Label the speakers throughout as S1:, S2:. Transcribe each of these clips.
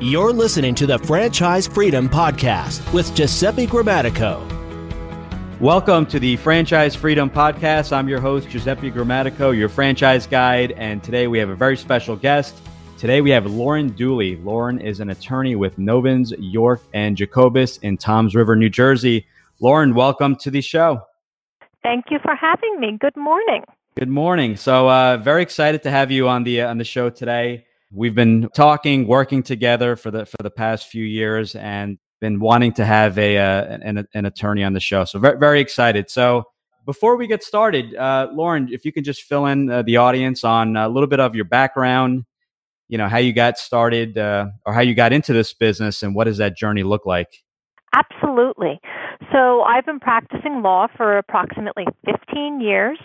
S1: You're listening to the Franchise Freedom Podcast with Giuseppe Grammatico.
S2: Welcome to the Franchise Freedom Podcast. I'm your host, Giuseppe Grammatico, your franchise guide. And today we have a very special guest. Today we have Lauren Dooley. Lauren is an attorney with Novins, York, and Jacobus in Toms River, New Jersey. Lauren, welcome to the show.
S3: Thank you for having me. Good morning.
S2: Good morning. So, uh, very excited to have you on the uh, on the show today. We've been talking, working together for the for the past few years, and been wanting to have a uh, an, an, attorney on the show. So very very excited. So before we get started, uh, Lauren, if you can just fill in uh, the audience on a little bit of your background, you know how you got started uh, or how you got into this business, and what does that journey look like?
S3: Absolutely. So I've been practicing law for approximately 15 years.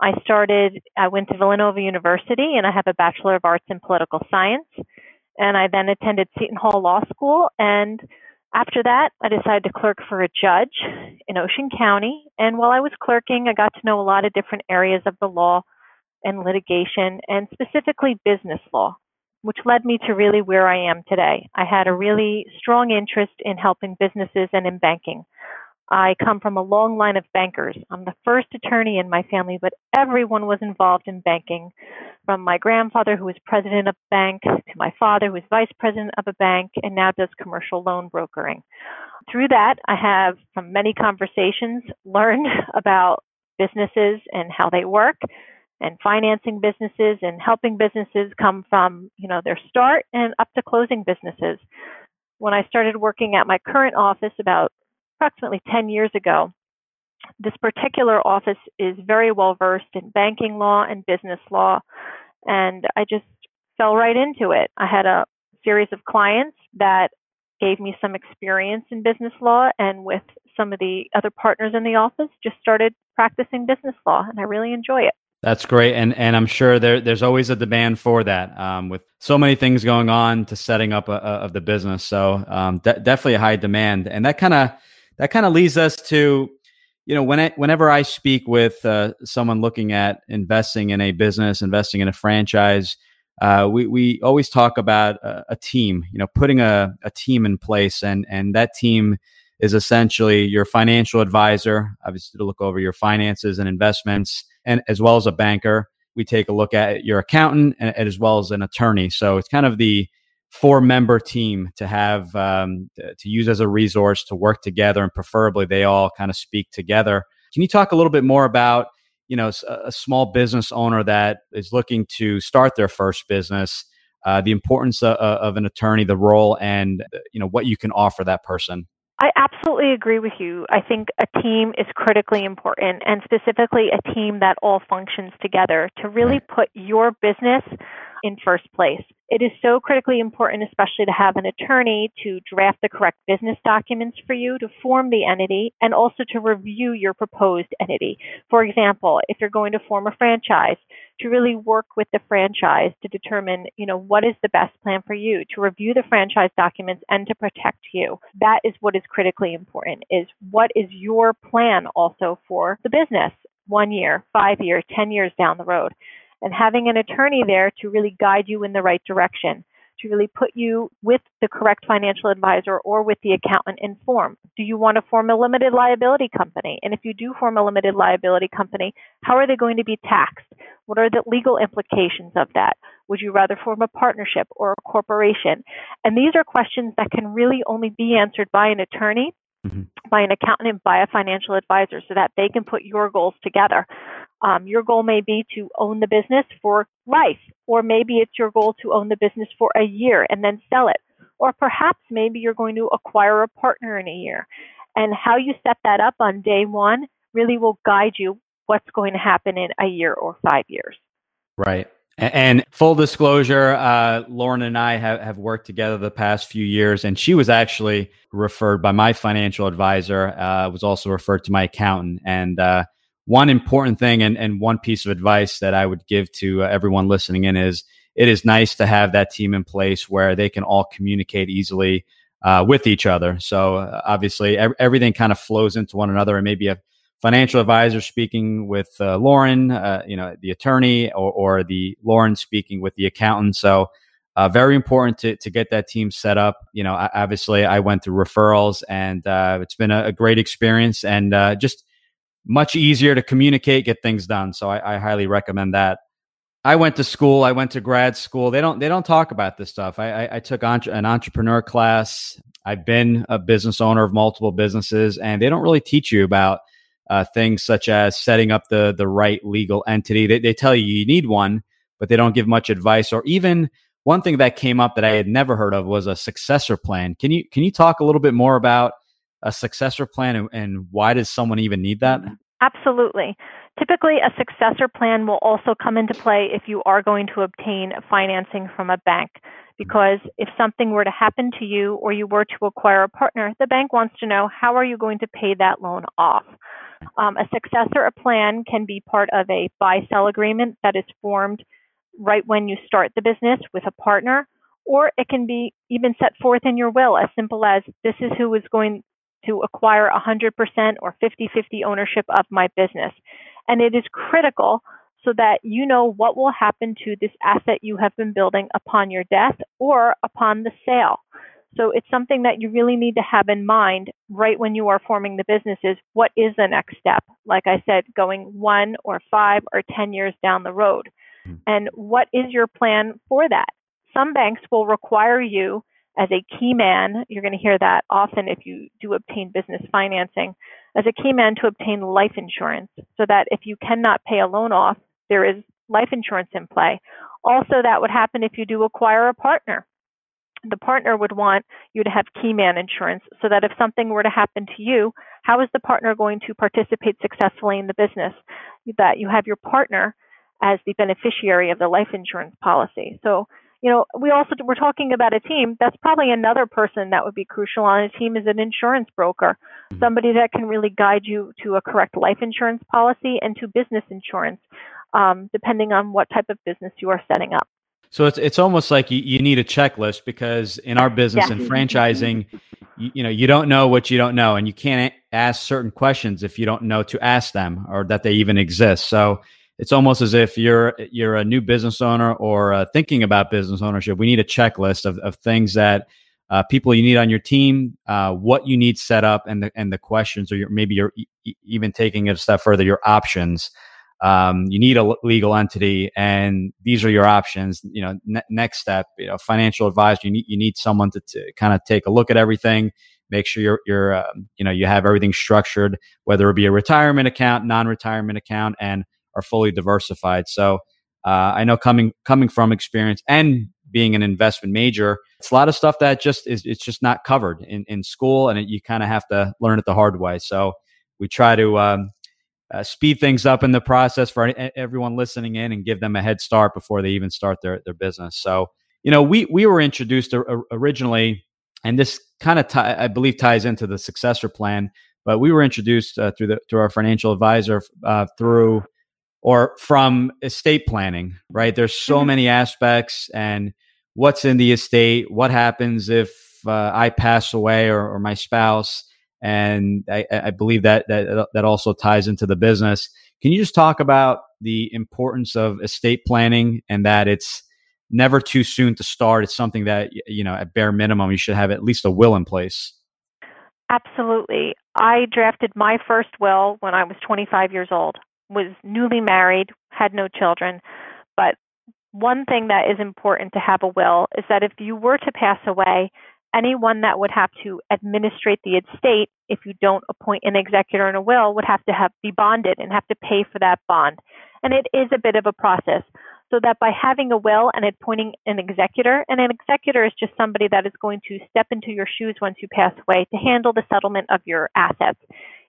S3: I started, I went to Villanova University and I have a Bachelor of Arts in Political Science. And I then attended Seton Hall Law School. And after that, I decided to clerk for a judge in Ocean County. And while I was clerking, I got to know a lot of different areas of the law and litigation, and specifically business law, which led me to really where I am today. I had a really strong interest in helping businesses and in banking. I come from a long line of bankers. I'm the first attorney in my family, but everyone was involved in banking. From my grandfather, who was president of a bank, to my father, who was vice president of a bank, and now does commercial loan brokering. Through that, I have, from many conversations, learned about businesses and how they work and financing businesses and helping businesses come from, you know, their start and up to closing businesses. When I started working at my current office about approximately 10 years ago. This particular office is very well versed in banking law and business law, and I just fell right into it. I had a series of clients that gave me some experience in business law, and with some of the other partners in the office, just started practicing business law, and I really enjoy it.
S2: That's great, and and I'm sure there there's always a demand for that um, with so many things going on to setting up a, a, of the business. So um, de- definitely a high demand, and that kind of that kind of leads us to you know when I, whenever i speak with uh, someone looking at investing in a business investing in a franchise uh, we, we always talk about a, a, team you know putting a, a team in place and and that team is essentially your financial advisor obviously to look over your finances and investments and as well as a banker. We take a look at your accountant and, as well as an attorney. So it's kind of the four member team to have um, to use as a resource to work together and preferably they all kind of speak together. Can you talk a little bit more about you know a, small business owner that is looking to start their first business uh, the importance of, of an attorney the role and you know what you can offer that person?
S3: I absolutely agree with you. I think a team is critically important, and specifically a team that all functions together. To really put your business in first place. It is so critically important, especially to have an attorney to draft the correct business documents for you, to form the entity, and also to review your proposed entity. For example, if you're going to form a franchise, to really work with the franchise to determine, you know, what is the best plan for you, to review the franchise documents and to protect you. That is what is critically important is what is your plan also for the business one year, five years, 10 years down the road and having an attorney there to really guide you in the right direction, to really put you with the correct financial advisor or with the accountant in form. Do you want to form a limited liability company? And if you do form a limited liability company, how are they going to be taxed? What are the legal implications of that? Would you rather form a partnership or a corporation? And these are questions that can really only be answered by an attorney, mm-hmm. by an accountant, and by a financial advisor so that they can put your goals together. Um, your goal may be to own the business for life, or maybe it's your goal to own the business for a year and then sell it. Or perhaps maybe you're going to acquire a partner in a year. And how you set that up on day one really will guide you what's going to happen in a year or five years.
S2: Right. And full disclosure, uh, Lauren and I have, have worked together the past few years, and she was actually referred by my financial advisor, uh, was also referred to my accountant. And uh, one important thing and, and one piece of advice that I would give to uh, everyone listening in is it is nice to have that team in place where they can all communicate easily uh, with each other. So uh, obviously, ev- everything kind of flows into one another, and maybe a financial advisor speaking with uh, Lauren, uh, you know, the attorney, or, or, the Lauren speaking with the accountant. So, very important to, to get that team set up. You know, obviously, I went through referrals, and it's been a, a, great experience, and just much easier to communicate, get things done. So, I, I highly recommend that. I went to school. I went to grad school. They don't. They don't talk about this stuff. I, I, I took entre- an entrepreneur class. I've been a business owner of multiple businesses, and they don't really teach you about uh, things such as setting up the the right legal entity. They, they tell you you need one, but they don't give much advice. Or even one thing that came up that I had never heard of was a successor plan. Can you can you talk a little bit more about a successor plan and, and why does someone even need that?
S3: Absolutely. Typically, a successor plan will also come into play if you are going to obtain financing from a bank. Because if something were to happen to you or you were to acquire a partner, the bank wants to know how are you going to pay that loan off. Um, a successor a plan can be part of a buy sell agreement that is formed right when you start the business with a partner, or it can be even set forth in your will as simple as this is who is going to acquire 100% or 50 50 ownership of my business. And it is critical so that you know what will happen to this asset you have been building upon your death or upon the sale. So it's something that you really need to have in mind right when you are forming the business is what is the next step? Like I said, going one or five or 10 years down the road. Hmm. And what is your plan for that? Some banks will require you as a key man, you're going to hear that often if you do obtain business financing, as a key man to obtain life insurance so that if you cannot pay a loan off, there is life insurance in play. Also, that would happen if you do acquire a partner the partner would want you to have key man insurance so that if something were to happen to you, how is the partner going to participate successfully in the business? That you have your partner as the beneficiary of the life insurance policy. So, you know, we also we're talking about a team. That's probably another person that would be crucial on a team is an insurance broker, mm-hmm. somebody that can really guide you to a correct life insurance policy and to business insurance, um, depending on what type of business you are setting up.
S2: So it's it's almost like you, you need a checklist because in our business yeah. and franchising, you, you, know, you don't know what you don't know, and you can't ask certain questions if you don't know to ask them or that they even exist. So it's almost as if you're you're a new business owner or uh, thinking about business ownership. We need a checklist of, of things that uh, people you need on your team, uh, what you need set up, and the and the questions, or your, maybe you're e- even taking it a step further, your options um, you need a legal entity and these are your options you know ne- next step you know financial advisor you need you need someone to, to kind of take a look at everything make sure you're you're uh, you know you have everything structured whether it be a retirement account non-retirement account and are fully diversified so uh, i know coming coming from experience and being an investment major it's a lot of stuff that just is it's just not covered in, in school and it, you kind of have to learn it the hard way so we try to um, uh, speed things up in the process for everyone listening in and give them a head start before they even start their, their business. So, you know, we, we were introduced originally, and this kind of, t- I believe, ties into the successor plan, but we were introduced uh, through the, through our financial advisor uh, through or from estate planning, right? There's so mm-hmm. many aspects and what's in the estate, what happens if uh, I pass away or, or my spouse, and I, I, believe that that that also ties into the business. Can you just talk about the importance of estate planning and that it's never too soon to start? It's something that you know at bare minimum you should have at least a will in place.
S3: Absolutely. I drafted my first will when I was 25 years old. Was newly married, had no children, but one thing that is important to have a will is that if you were to pass away, anyone that would have to administrate the estate if you don't appoint an executor in a will would have to have be bonded and have to pay for that bond. And it is a bit of a process. So that by having a will and appointing an executor and an executor is just somebody that is going to step into your shoes once you pass away to handle the settlement of your assets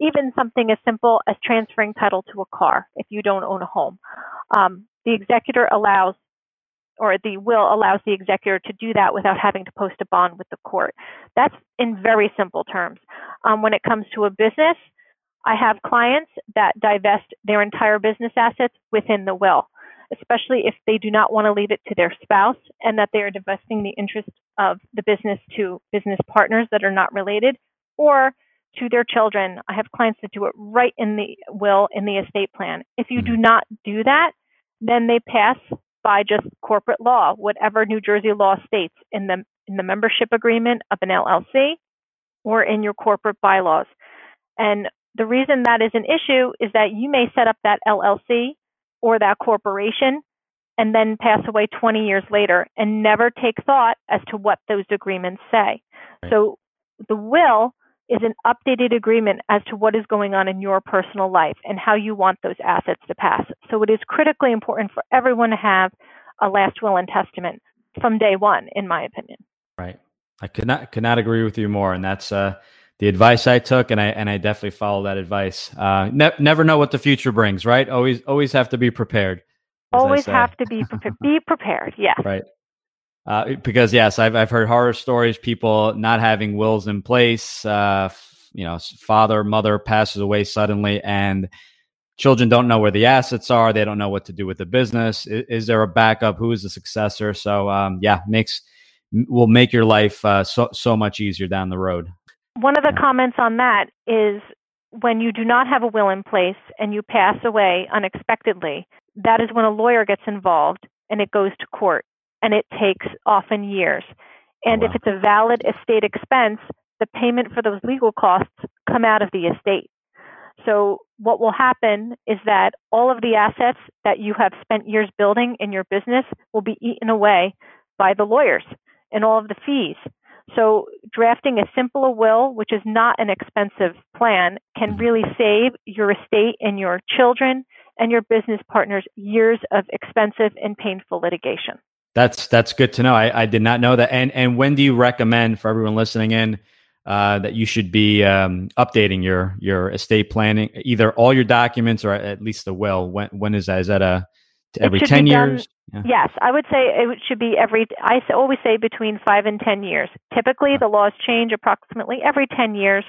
S3: even something as simple as transferring title to a car if you don't own a home um, the executor allows or the will allows the executor to do that without having to post a bond with the court. That's in very simple terms. Um, when it comes to a business, I have clients that divest their entire business assets within the will, especially if they do not want to leave it to their spouse and that they are divesting the interest of the business to business partners that are not related or to their children. I have clients that do it right in the will in the estate plan. If you do mm-hmm. not do that, then they pass by just corporate law, whatever New Jersey law states in the in the membership agreement of an LLC or in your corporate bylaws. And the reason that is an issue is that you may set up that LLC or that corporation and then pass away 20 years later and never take thought as to what those agreements say. So the will is an updated agreement as to what is going on in your personal life and how you want those assets to pass. So it is critically important for everyone to have a last will and testament from day one, in my opinion.
S2: Right. I could not could not agree with you more, and that's uh, the advice I took, and I and I definitely follow that advice. Uh, ne- never know what the future brings, right? Always always have to be prepared.
S3: Always have to be prepared. be prepared. Yes.
S2: Right. Uh, because yes, I've I've heard horror stories. People not having wills in place. Uh, you know, father mother passes away suddenly, and children don't know where the assets are. They don't know what to do with the business. Is, is there a backup? Who is the successor? So um, yeah, makes will make your life uh, so so much easier down the road.
S3: One of the comments on that is when you do not have a will in place and you pass away unexpectedly, that is when a lawyer gets involved and it goes to court and it takes often years. And wow. if it's a valid estate expense, the payment for those legal costs come out of the estate. So what will happen is that all of the assets that you have spent years building in your business will be eaten away by the lawyers and all of the fees. So drafting a simple will, which is not an expensive plan, can mm-hmm. really save your estate and your children and your business partners years of expensive and painful litigation.
S2: That's that's good to know. I, I did not know that. And and when do you recommend for everyone listening in uh, that you should be um, updating your your estate planning, either all your documents or at least the will? When when is that? Is that a every ten years?
S3: Yeah. Yes, I would say it should be every. I always say between five and ten years. Typically, the laws change approximately every ten years.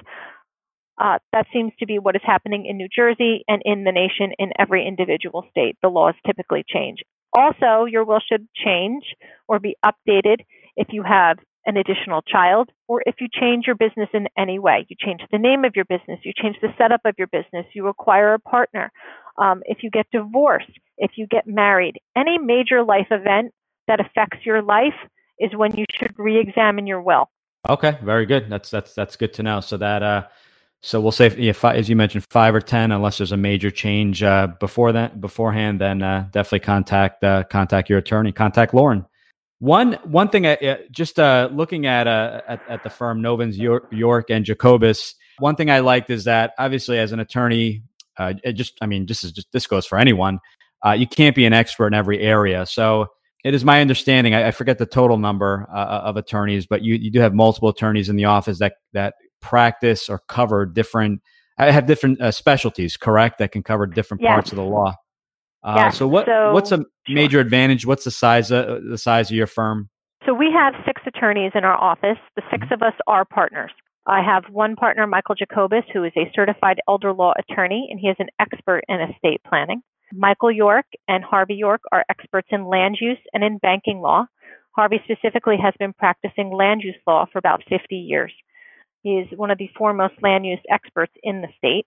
S3: Uh, that seems to be what is happening in New Jersey and in the nation in every individual state. The laws typically change. Also, your will should change or be updated if you have an additional child or if you change your business in any way. You change the name of your business, you change the setup of your business, you acquire a partner, um, if you get divorced, if you get married, any major life event that affects your life is when you should re-examine your will.
S2: Okay, very good. That's that's that's good to know. So that uh, so we'll say, as you mentioned, five or ten, unless there's a major change uh, before that, beforehand, then uh, definitely contact uh, contact your attorney. Contact Lauren. One one thing, uh, just uh, looking at, uh, at, at the firm Novins York and Jacobus. One thing I liked is that obviously, as an attorney, it just I mean, this is just this goes for anyone. you can't be an expert in every area, so it is my understanding. I, I forget the total number of attorneys, but you, you do have multiple attorneys in the office that that practice or cover different I have different uh, specialties, correct? That can cover different yes. parts of the law. Uh, yes. So what so, what's a major sure. advantage? What's the size of, the size of your firm?
S3: So we have six attorneys in our office. The 6 mm-hmm. of us are partners. I have one partner, Michael Jacobus, who is a certified elder law attorney, and he is an expert in estate planning. Michael York and Harvey York are experts in land use and in banking law. Harvey specifically has been practicing land use law for about 50 years. He is one of the foremost land use experts in the state.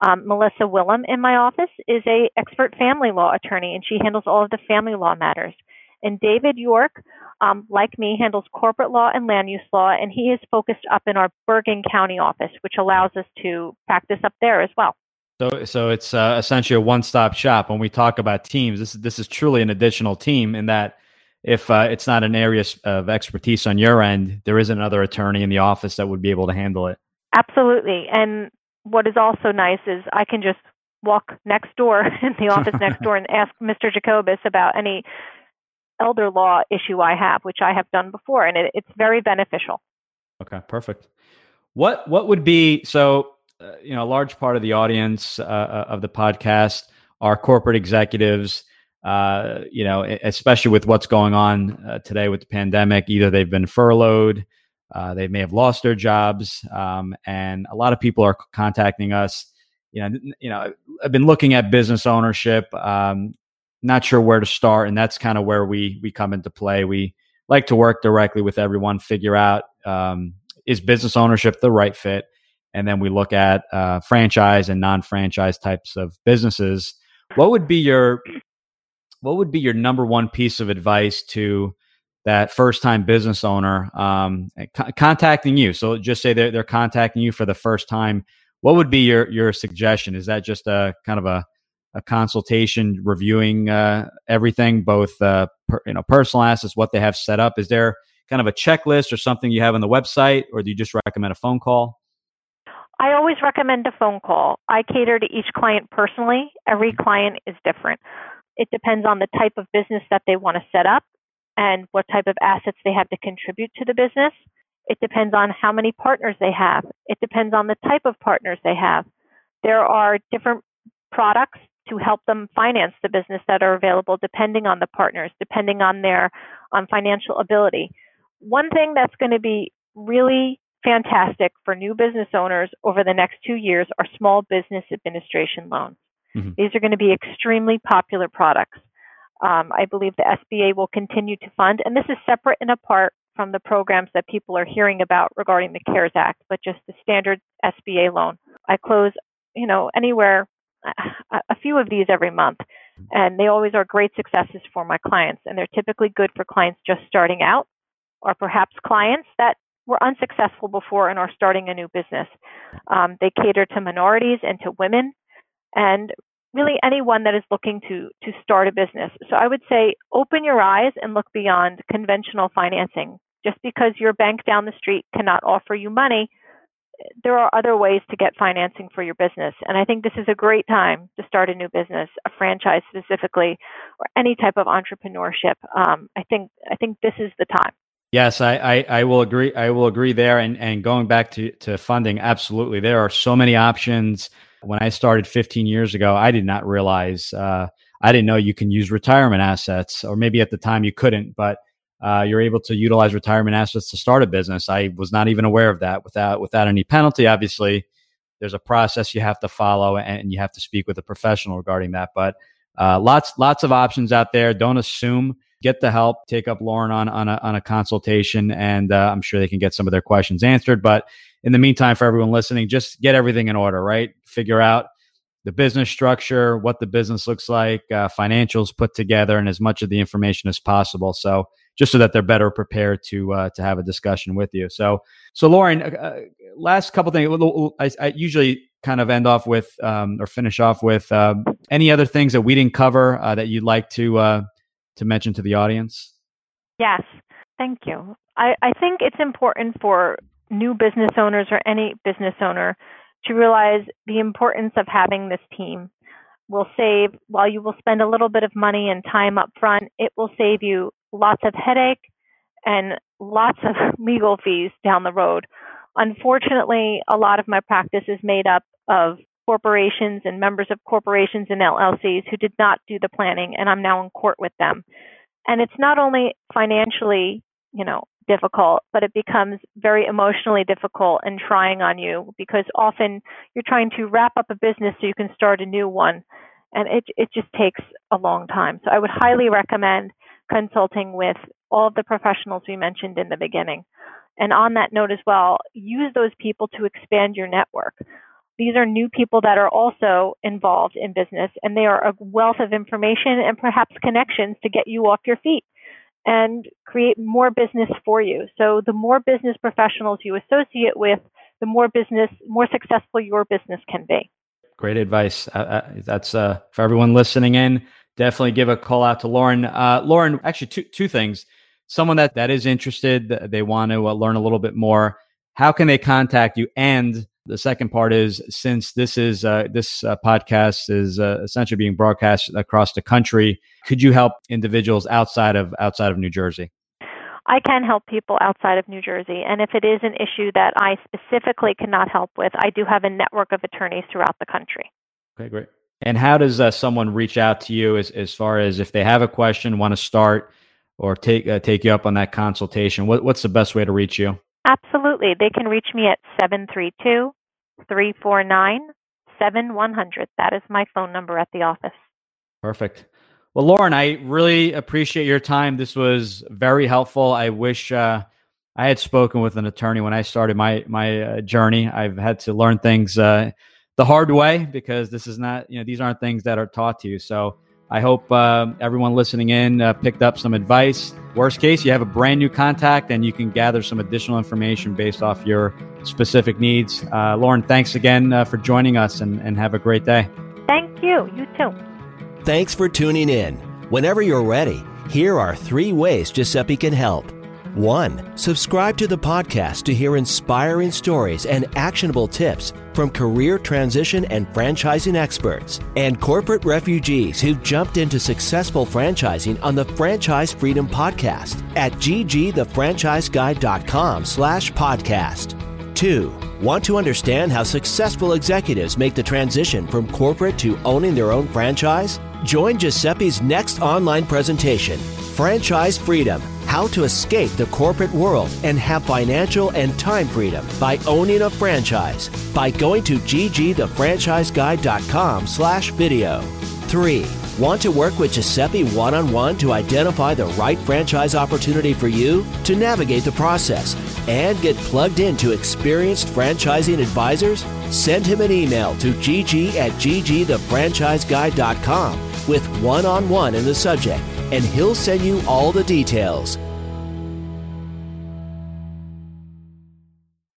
S3: Um, Melissa Willem in my office is a expert family law attorney, and she handles all of the family law matters. And David York, um, like me, handles corporate law and land use law, and he is focused up in our Bergen County office, which allows us to practice up there as well.
S2: So, so it's uh, essentially a one-stop shop. When we talk about teams, this is this is truly an additional team in that if uh, it's not an area of expertise on your end, there is another attorney in the office that would be able to handle it.
S3: Absolutely. And what is also nice is I can just walk next door in the office next door and ask Mr. Jacobus about any elder law issue I have, which I have done before, and it, it's very beneficial.
S2: Okay, perfect. What what would be so? Uh, you know, a large part of the audience uh, uh of the podcast are corporate executives uh, you know, especially with what's going on uh, today with the pandemic. Either they've been furloughed, uh, they may have lost their jobs, um, and a lot of people are contacting us. You know, you know, I've been looking at business ownership. Um, not sure where to start, and that's kind of where we we come into play. We like to work directly with everyone, figure out um, is business ownership the right fit, and then we look at uh, franchise and non-franchise types of businesses. What would be your what would be your number one piece of advice to that first time business owner um, co- contacting you? So just say they're, they're contacting you for the first time. What would be your your suggestion? Is that just a kind of a a consultation reviewing uh, everything, both uh, per, you know personal assets, what they have set up? Is there kind of a checklist or something you have on the website, or do you just recommend a phone call?
S3: I always recommend a phone call. I cater to each client personally. Every client is different. It depends on the type of business that they want to set up and what type of assets they have to contribute to the business. It depends on how many partners they have. It depends on the type of partners they have. There are different products to help them finance the business that are available depending on the partners, depending on their um, financial ability. One thing that's going to be really fantastic for new business owners over the next two years are small business administration loans. Mm-hmm. These are going to be extremely popular products. Um, I believe the SBA will continue to fund, and this is separate and apart from the programs that people are hearing about regarding the CARES Act, but just the standard SBA loan. I close, you know, anywhere a few of these every month, and they always are great successes for my clients, and they're typically good for clients just starting out, or perhaps clients that were unsuccessful before and are starting a new business. Um, they cater to minorities and to women, and really anyone that is looking to to start a business. So I would say open your eyes and look beyond conventional financing. Just because your bank down the street cannot offer you money, there are other ways to get financing for your business. And I think this is a great time to start a new business, a franchise specifically, or any type of entrepreneurship. Um, I think I think this is the time.
S2: Yes, I, I, I, will agree. I will agree there. And, and going back to, to funding, absolutely. There are so many options when I started 15 years ago, I did not realize, uh, I didn't know you can use retirement assets, or maybe at the time you couldn't, but uh, you're able to utilize retirement assets to start a business. I was not even aware of that without without any penalty. Obviously, there's a process you have to follow, and you have to speak with a professional regarding that. But uh, lots lots of options out there. Don't assume. Get the help. Take up Lauren on on a, on a consultation, and uh, I'm sure they can get some of their questions answered. But in the meantime, for everyone listening, just get everything in order, right? Figure out the business structure, what the business looks like, uh, financials put together, and as much of the information as possible. So just so that they're better prepared to uh, to have a discussion with you. So, so Lauren, uh, uh last couple things. I, I, usually kind of end off with um, or finish off with um, any other things that we didn't cover uh, that you'd like to uh, to mention to the audience.
S3: Yes, thank you. I, I think it's important for new business owners or any business owner to realize the importance of having this team will save while you will spend a little bit of money and time up front it will save you lots of headache and lots of legal fees down the road unfortunately a lot of my practice is made up of corporations and members of corporations and llcs who did not do the planning and i'm now in court with them and it's not only financially you know difficult, but it becomes very emotionally difficult and trying on you because often you're trying to wrap up a business so you can start a new one. And it, it just takes a long time. So I would highly recommend consulting with all of the professionals we mentioned in the beginning. And on that note as well, use those people to expand your network. These are new people that are also involved in business and they are a wealth of information and perhaps connections to get you off your feet and create more business for you. So the more business professionals you associate with, the more business, more successful your business can be.
S2: Great advice. Uh, uh, that's uh, for everyone listening in. Definitely give a call out to Lauren. Uh, Lauren, actually, two two things. Someone that that is interested, they want to uh, learn a little bit more. How can they contact you? And the second part is since this is uh, this uh, podcast is uh, essentially being broadcast across the country, could you help individuals outside of outside of New Jersey?
S3: I can help people outside of New Jersey, and if it is an issue that I specifically cannot help with, I do have a network of attorneys throughout the country.
S2: Okay, great. And how does uh, someone reach out to you as as far as if they have a question, want to start, or take uh, take you up on that consultation? What, what's the best way to reach you?
S3: Absolutely. They can reach me at 732 349 7100. That is my phone number at the office.
S2: Perfect. Well, Lauren, I really appreciate your time. This was very helpful. I wish uh, I had spoken with an attorney when I started my my uh, journey. I've had to learn things uh, the hard way because this is not you know these aren't things that are taught to you. So I hope uh, everyone listening in uh, picked up some advice. Worst case, you have a brand new contact and you can gather some additional information based off your specific needs. Uh, Lauren, thanks again uh, for joining us and, and have a great day.
S3: Thank you. You too.
S1: Thanks for tuning in. Whenever you're ready, here are three ways Giuseppe can help. 1. Subscribe to the podcast to hear inspiring stories and actionable tips from career transition and franchising experts and corporate refugees who've jumped into successful franchising on the Franchise Freedom Podcast at ggthefranchiseguide.com slash podcast. 2. Want to understand how successful executives make the transition from corporate to owning their own franchise? Join Giuseppe's next online presentation, Franchise Freedom How to Escape the Corporate World and Have Financial and Time Freedom by Owning a Franchise by going to ggthefranchiseguide.com slash video. 3. Want to work with Giuseppe one on one to identify the right franchise opportunity for you, to navigate the process, and get plugged into experienced franchising advisors? Send him an email to gg at ggthefranchiseguide.com with one on one in the subject, and he'll send you all the details.